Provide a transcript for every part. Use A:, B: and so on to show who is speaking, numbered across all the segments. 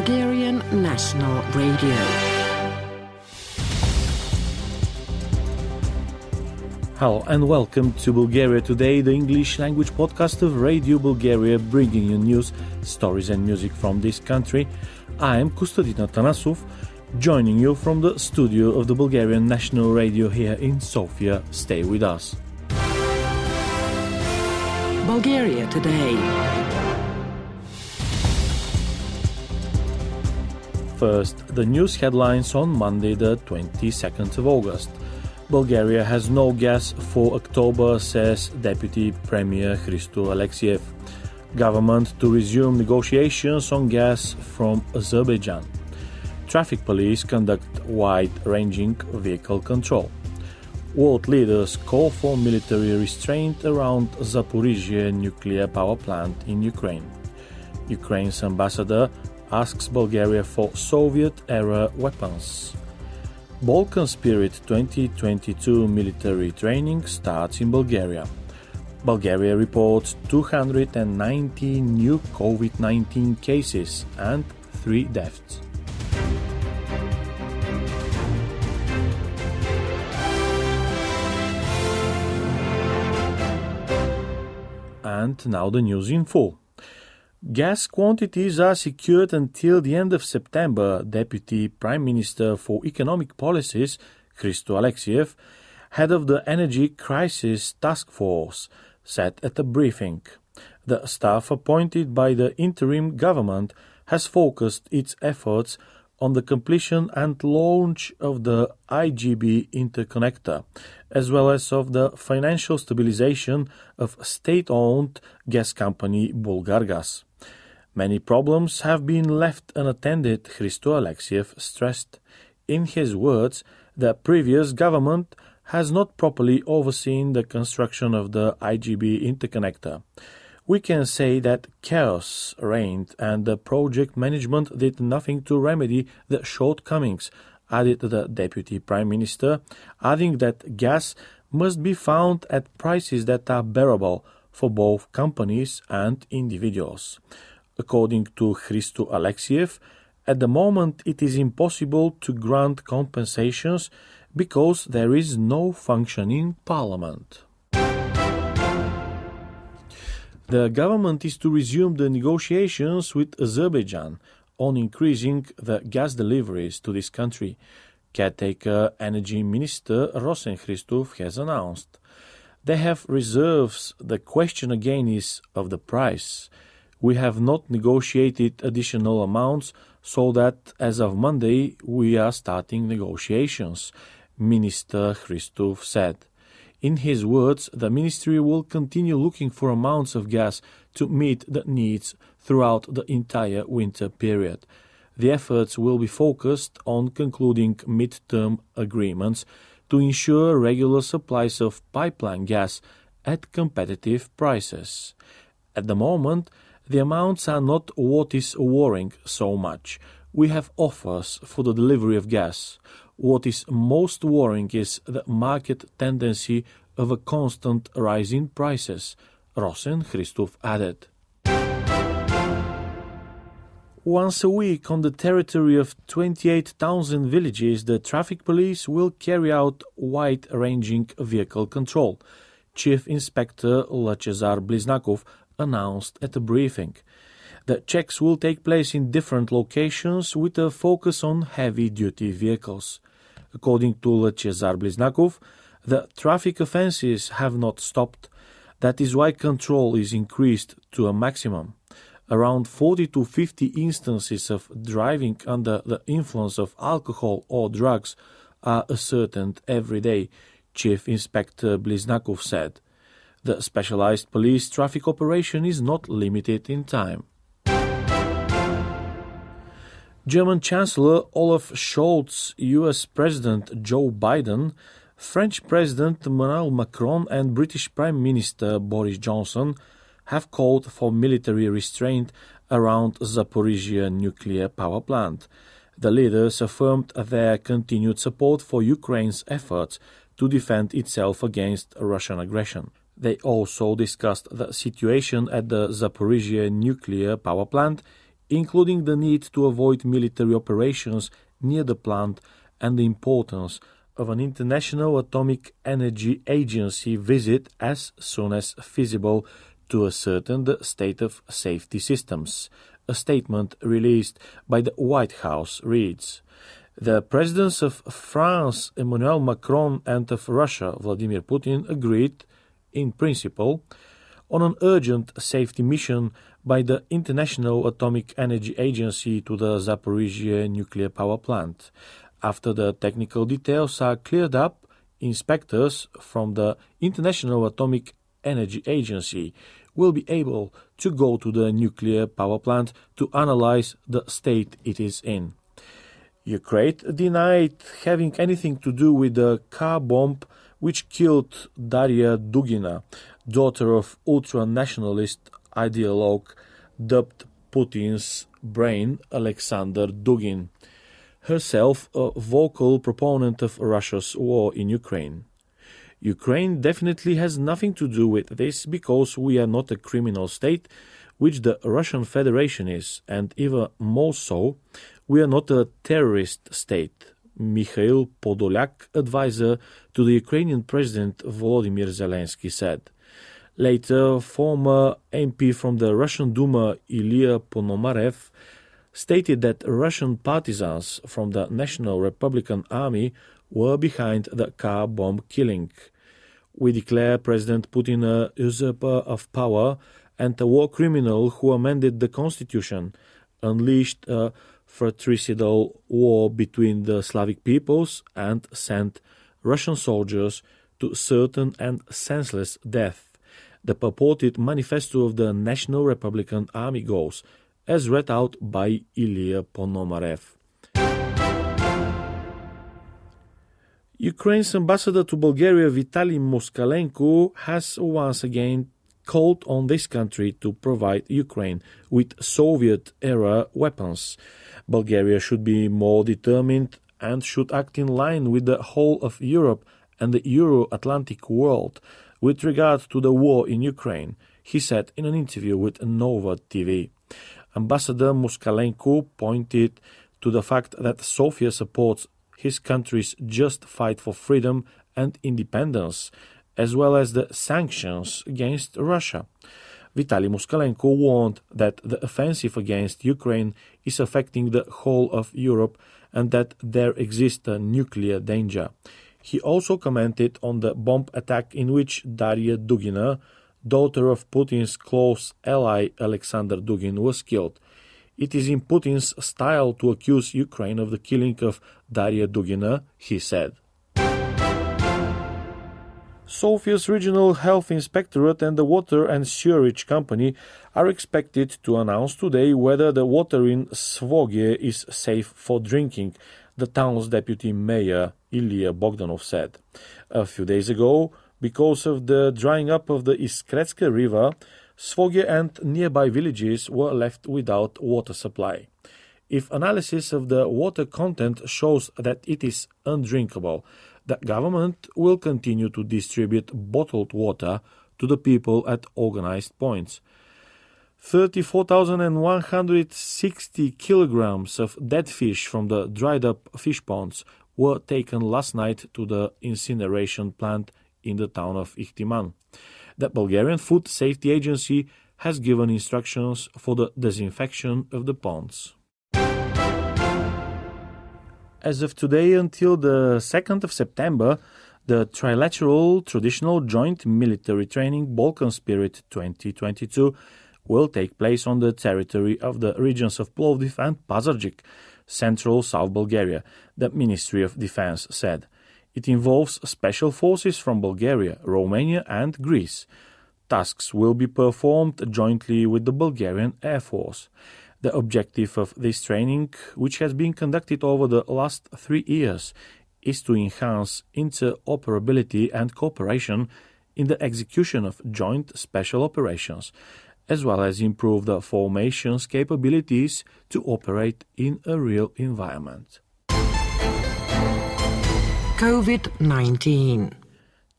A: Bulgarian National Radio.
B: Hello and welcome to Bulgaria Today, the English language podcast of Radio Bulgaria, bringing you news, stories, and music from this country. I am Kostadin Tanasov, joining you from the studio of the Bulgarian National Radio here in Sofia. Stay with us.
A: Bulgaria Today.
B: First, the news headlines on Monday, the 22nd of August. Bulgaria has no gas for October, says Deputy Premier Hristo Alexiev. Government to resume negotiations on gas from Azerbaijan. Traffic police conduct wide ranging vehicle control. World leaders call for military restraint around Zaporizhia nuclear power plant in Ukraine. Ukraine's ambassador asks Bulgaria for Soviet era weapons. Balkan Spirit 2022 military training starts in Bulgaria. Bulgaria reports 290 new COVID 19 cases and 3 deaths. And now the news in full. Gas quantities are secured until the end of September, Deputy Prime Minister for Economic Policies, Hristo Alexiev, head of the Energy Crisis Task Force, said at a briefing. The staff appointed by the interim government has focused its efforts on the completion and launch of the IGB interconnector, as well as of the financial stabilization of state-owned gas company Bulgargas. Many problems have been left unattended, Hristo Alexiev stressed. In his words, the previous government has not properly overseen the construction of the IGB interconnector. We can say that chaos reigned and the project management did nothing to remedy the shortcomings, added the Deputy Prime Minister, adding that gas must be found at prices that are bearable for both companies and individuals. According to Hristo Alexiev, at the moment it is impossible to grant compensations because there is no functioning parliament. The government is to resume the negotiations with Azerbaijan on increasing the gas deliveries to this country. Caretaker Energy Minister Rosen Hristov has announced. They have reserves. The question again is of the price. We have not negotiated additional amounts so that as of Monday we are starting negotiations, Minister Hristov said. In his words, the ministry will continue looking for amounts of gas to meet the needs throughout the entire winter period. The efforts will be focused on concluding mid-term agreements to ensure regular supplies of pipeline gas at competitive prices. At the moment, the amounts are not what is worrying so much. We have offers for the delivery of gas. What is most worrying is the market tendency of a constant rise in prices, Rosen Hristov added. Once a week on the territory of 28,000 villages, the traffic police will carry out wide-ranging vehicle control. Chief Inspector Lachezar Bliznakov announced at a briefing. The checks will take place in different locations with a focus on heavy duty vehicles. According to Lachezar Bliznakov, the traffic offences have not stopped. That is why control is increased to a maximum. Around 40 to 50 instances of driving under the influence of alcohol or drugs are ascertained every day, Chief Inspector Bliznakov said. The specialized police traffic operation is not limited in time. German Chancellor Olaf Scholz, US President Joe Biden, French President Emmanuel Macron, and British Prime Minister Boris Johnson have called for military restraint around Zaporizhia nuclear power plant. The leaders affirmed their continued support for Ukraine's efforts to defend itself against Russian aggression. They also discussed the situation at the Zaporizhia nuclear power plant including the need to avoid military operations near the plant and the importance of an International Atomic Energy Agency visit as soon as feasible to ascertain the state of safety systems. A statement released by the White House reads The presidents of France, Emmanuel Macron, and of Russia, Vladimir Putin, agreed, in principle, on an urgent safety mission by the International Atomic Energy Agency to the Zaporizhia nuclear power plant. After the technical details are cleared up, inspectors from the International Atomic Energy Agency will be able to go to the nuclear power plant to analyze the state it is in. Ukraine denied having anything to do with the car bomb which killed Daria Dugina, daughter of ultra nationalist ideologue dubbed Putin's brain Alexander Dugin herself a vocal proponent of Russia's war in Ukraine. Ukraine definitely has nothing to do with this because we are not a criminal state, which the Russian Federation is, and even more so, we are not a terrorist state. Mikhail Podolyak, advisor to the Ukrainian President Volodymyr Zelensky, said. Later, former MP from the Russian Duma Ilya Ponomarev stated that Russian partisans from the National Republican Army were behind the car bomb killing. We declare President Putin a usurper of power and a war criminal who amended the constitution, unleashed a fratricidal war between the Slavic peoples, and sent Russian soldiers to certain and senseless death. The purported manifesto of the National Republican Army goes as read out by Ilya Ponomarev. Ukraine's ambassador to Bulgaria, Vitaly Moskalenko, has once again called on this country to provide Ukraine with Soviet era weapons. Bulgaria should be more determined and should act in line with the whole of Europe and the Euro Atlantic world with regard to the war in Ukraine, he said in an interview with Nova TV. Ambassador Moskalenko pointed to the fact that Sofia supports his country's just fight for freedom and independence, as well as the sanctions against Russia. Vitaly Moskalenko warned that the offensive against Ukraine is affecting the whole of Europe and that there exists a nuclear danger. He also commented on the bomb attack in which Daria Dugina, daughter of Putin's close ally Alexander Dugin, was killed. It is in Putin's style to accuse Ukraine of the killing of Daria Dugina, he said. Sofia's Regional Health Inspectorate and the Water and Sewerage Company are expected to announce today whether the water in Svoge is safe for drinking, the town's deputy mayor Ilya Bogdanov said. A few days ago, because of the drying up of the Iskretska River, Svoge and nearby villages were left without water supply. If analysis of the water content shows that it is undrinkable, the government will continue to distribute bottled water to the people at organized points. 34,160 kilograms of dead fish from the dried up fish ponds were taken last night to the incineration plant in the town of Ichtiman. The Bulgarian Food Safety Agency has given instructions for the disinfection of the ponds. As of today until the 2nd of September, the trilateral traditional joint military training Balkan Spirit 2022 will take place on the territory of the regions of Plovdiv and Pazardzhik, central South Bulgaria, the Ministry of Defense said. It involves special forces from Bulgaria, Romania, and Greece. Tasks will be performed jointly with the Bulgarian Air Force. The objective of this training, which has been conducted over the last three years, is to enhance interoperability and cooperation in the execution of joint special operations, as well as improve the formation's capabilities to operate in a real environment.
A: COVID 19.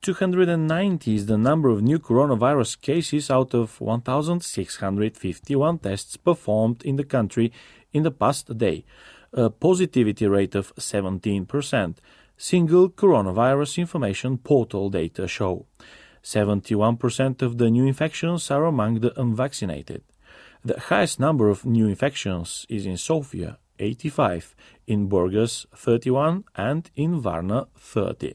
B: 290 is the number of new coronavirus cases out of 1,651 tests performed in the country in the past day, a positivity rate of 17%, single coronavirus information portal data show. 71% of the new infections are among the unvaccinated. The highest number of new infections is in Sofia, 85, in Burgas, 31, and in Varna, 30.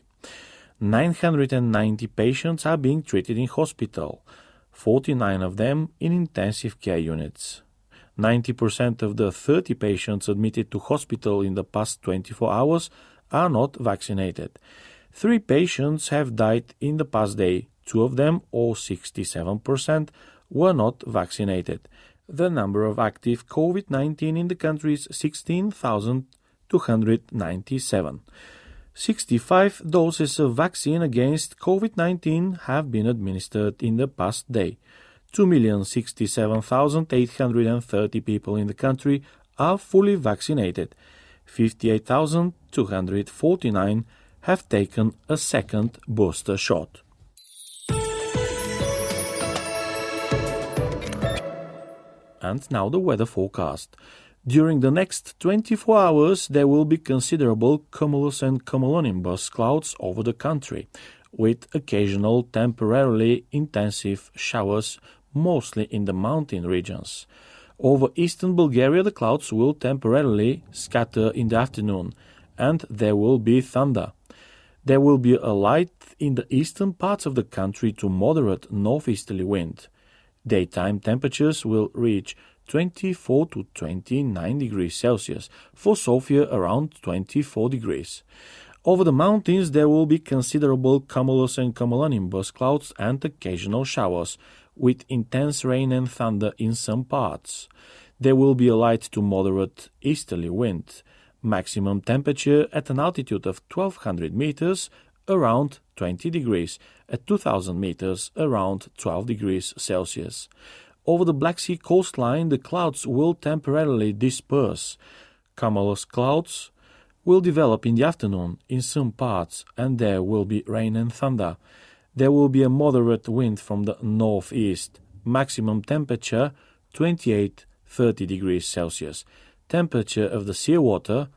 B: 990 patients are being treated in hospital, 49 of them in intensive care units. 90% of the 30 patients admitted to hospital in the past 24 hours are not vaccinated. Three patients have died in the past day. Two of them, or 67%, were not vaccinated. The number of active COVID 19 in the country is 16,297. 65 doses of vaccine against COVID 19 have been administered in the past day. 2,067,830 people in the country are fully vaccinated. 58,249 have taken a second booster shot. And now the weather forecast. During the next 24 hours, there will be considerable cumulus and cumulonimbus clouds over the country, with occasional temporarily intensive showers, mostly in the mountain regions. Over eastern Bulgaria, the clouds will temporarily scatter in the afternoon, and there will be thunder. There will be a light in the eastern parts of the country to moderate northeasterly wind. Daytime temperatures will reach 24 to 29 degrees Celsius, for Sofia around 24 degrees. Over the mountains there will be considerable cumulus and cumulonimbus clouds and occasional showers, with intense rain and thunder in some parts. There will be a light to moderate easterly wind. Maximum temperature at an altitude of 1200 meters around 20 degrees, at 2000 meters around 12 degrees Celsius. Over the Black Sea coastline, the clouds will temporarily disperse. Cumulus clouds will develop in the afternoon in some parts, and there will be rain and thunder. There will be a moderate wind from the northeast. Maximum temperature 28 30 degrees Celsius. Temperature of the seawater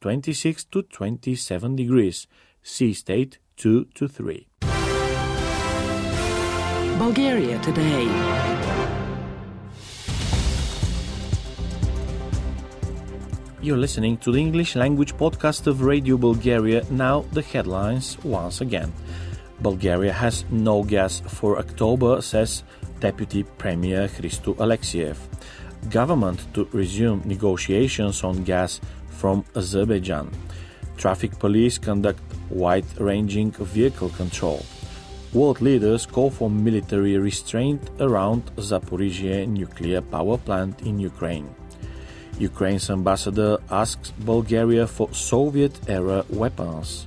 B: 26 to 27 degrees. Sea state 2 to 3.
A: Bulgaria today.
B: You're listening to the English language podcast of Radio Bulgaria. Now, the headlines once again. Bulgaria has no gas for October, says Deputy Premier Hristo Alexiev. Government to resume negotiations on gas from Azerbaijan. Traffic police conduct wide ranging vehicle control. World leaders call for military restraint around Zaporizhia nuclear power plant in Ukraine. Ukraine's ambassador asks Bulgaria for Soviet era weapons.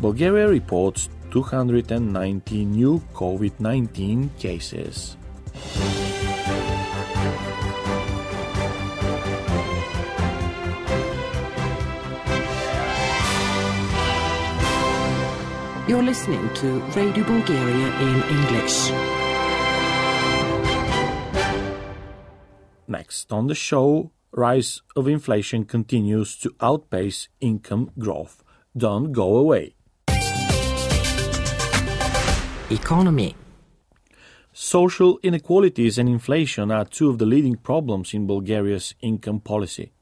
B: Bulgaria reports 290 new COVID 19 cases.
A: You're listening to Radio Bulgaria in English.
B: Next on the show, rise of inflation continues to outpace income growth. Don't go away.
A: Economy.
B: Social inequalities and inflation are two of the leading problems in Bulgaria's income policy.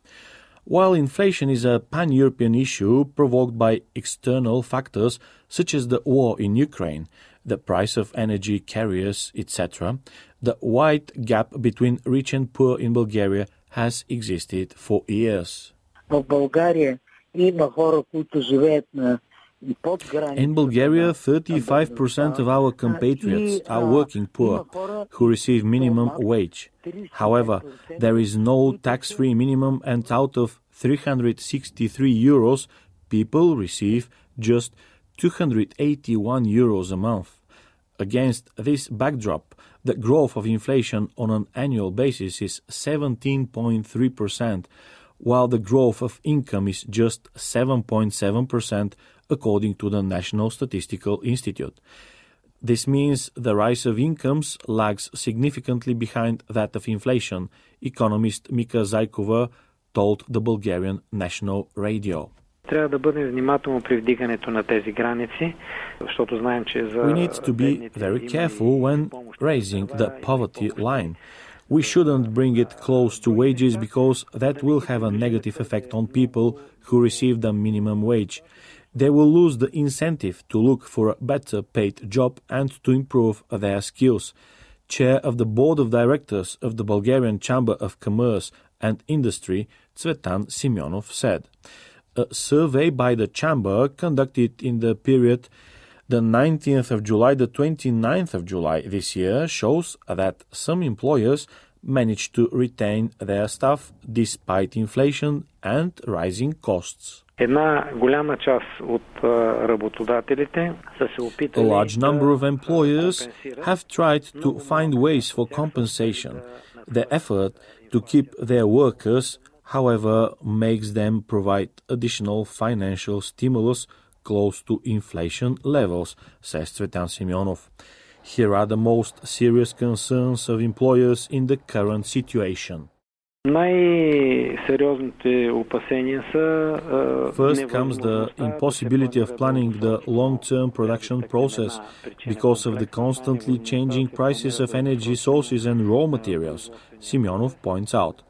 B: While inflation is a pan European issue provoked by external factors such as the war in Ukraine, the price of energy carriers, etc., the wide gap between rich and poor in Bulgaria has existed for years.
C: В България има хора, които живеят на под граница.
B: in Bulgaria, 35% of our compatriots are working poor who receive minimum wage. However, there is no tax free minimum, and out of 363 euros, people receive just 281 euros a month. Against this backdrop, the growth of inflation on an annual basis is 17.3%, while the growth of income is just 7.7% according to the National Statistical Institute. This means the rise of incomes lags significantly behind that of inflation, economist Mika Zajkova told the Bulgarian National Radio. We need to be very careful when raising the poverty line we shouldn't bring it close to wages because that will have a negative effect on people who receive the minimum wage. They will lose the incentive to look for a better paid job and to improve their skills. Chair of the Board of Directors of the Bulgarian Chamber of Commerce and Industry, Tsvetan Simeonov said. A survey by the Chamber conducted in the period the 19th of July, the 29th of July this year shows that some employers managed to retain their staff despite inflation and rising costs. A large number of employers have tried to find ways for compensation. The effort to keep their workers, however, makes them provide additional financial stimulus close to inflation levels, says Tsvetan Simeonov. Here are the most serious concerns of employers in the current situation. First comes the impossibility of planning the long term production process because of the constantly changing prices of energy sources and raw materials, Simeonov points out.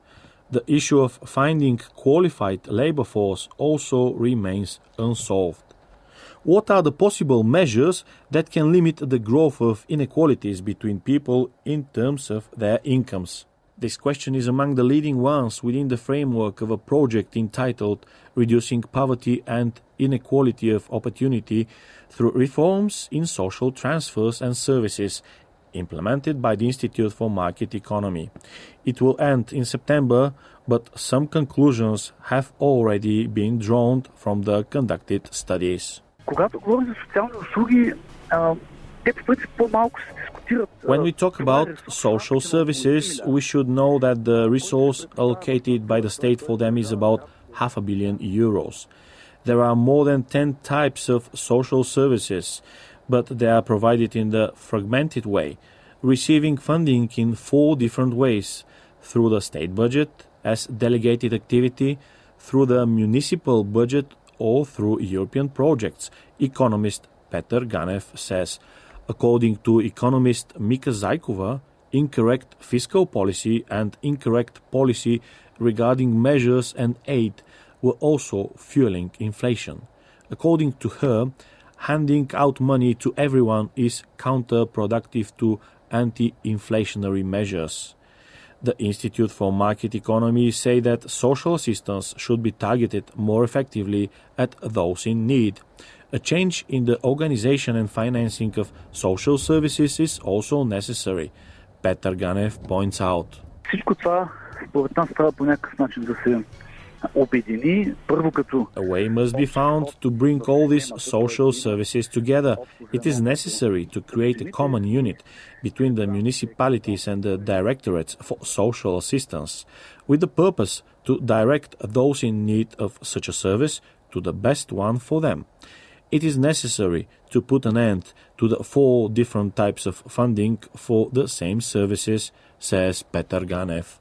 B: The issue of finding qualified labor force also remains unsolved. What are the possible measures that can limit the growth of inequalities between people in terms of their incomes? This question is among the leading ones within the framework of a project entitled Reducing Poverty and Inequality of Opportunity through Reforms in Social Transfers and Services, implemented by the Institute for Market Economy. It will end in September, but some conclusions have already been drawn from the conducted studies. When we talk about social services, we should know that the resource allocated by the state for them is about half a billion euros. There are more than 10 types of social services, but they are provided in the fragmented way, receiving funding in four different ways through the state budget, as delegated activity, through the municipal budget, or through European projects, economist Peter Ganev says. According to economist Mika Zajkova, incorrect fiscal policy and incorrect policy regarding measures and aid were also fueling inflation. According to her, handing out money to everyone is counterproductive to anti inflationary measures. The Institute for Market Economy say that social assistance should be targeted more effectively at those in need. A change in the organization and financing of social services is also necessary, Peter Ganev points out. A way must be found to bring all these social services together. It is necessary to create a common unit between the municipalities and the directorates for social assistance, with the purpose to direct those in need of such a service to the best one for them. It is necessary to put an end to the four different types of funding for the same services, says Peter Ganev.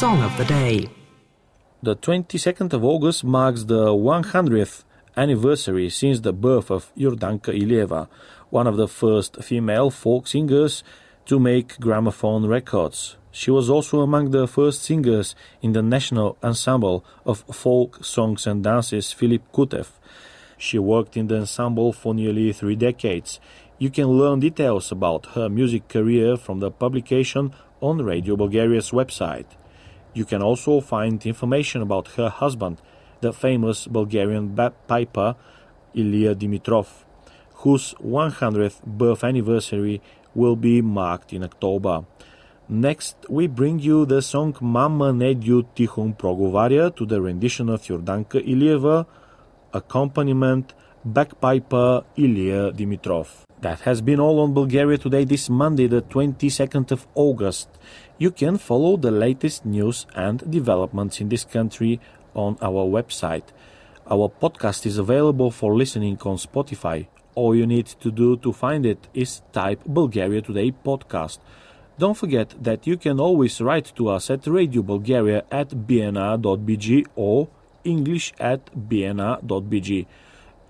A: Song of the Day.
B: The 22nd of August marks the 100th anniversary since the birth of Yordanka Ilieva, one of the first female folk singers to make gramophone records. She was also among the first singers in the national ensemble of folk songs and dances Philip Kutev. She worked in the ensemble for nearly three decades. You can learn details about her music career from the publication on Radio Bulgaria's website. You can also find information about her husband, the famous Bulgarian piper Ilya Dimitrov, whose 100th birth anniversary will be marked in October. Next, we bring you the song Mama Nedyo Tihom Progovarya to the rendition of Yordanka Ilieva, accompaniment bagpiper Ilya Dimitrov. That has been all on Bulgaria today this Monday, the 22nd of August. You can follow the latest news and developments in this country on our website. Our podcast is available for listening on Spotify. All you need to do to find it is type Bulgaria Today podcast. Don't forget that you can always write to us at Radio Bulgaria at bnr.bg or English at bnr.bg.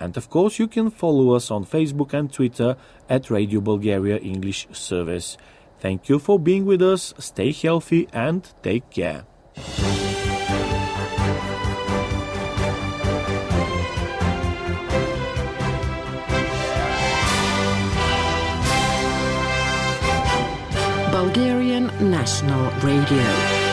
B: And of course, you can follow us on Facebook and Twitter at Radio Bulgaria English Service. Thank you for being with us. Stay healthy and take care.
A: Bulgarian National Radio.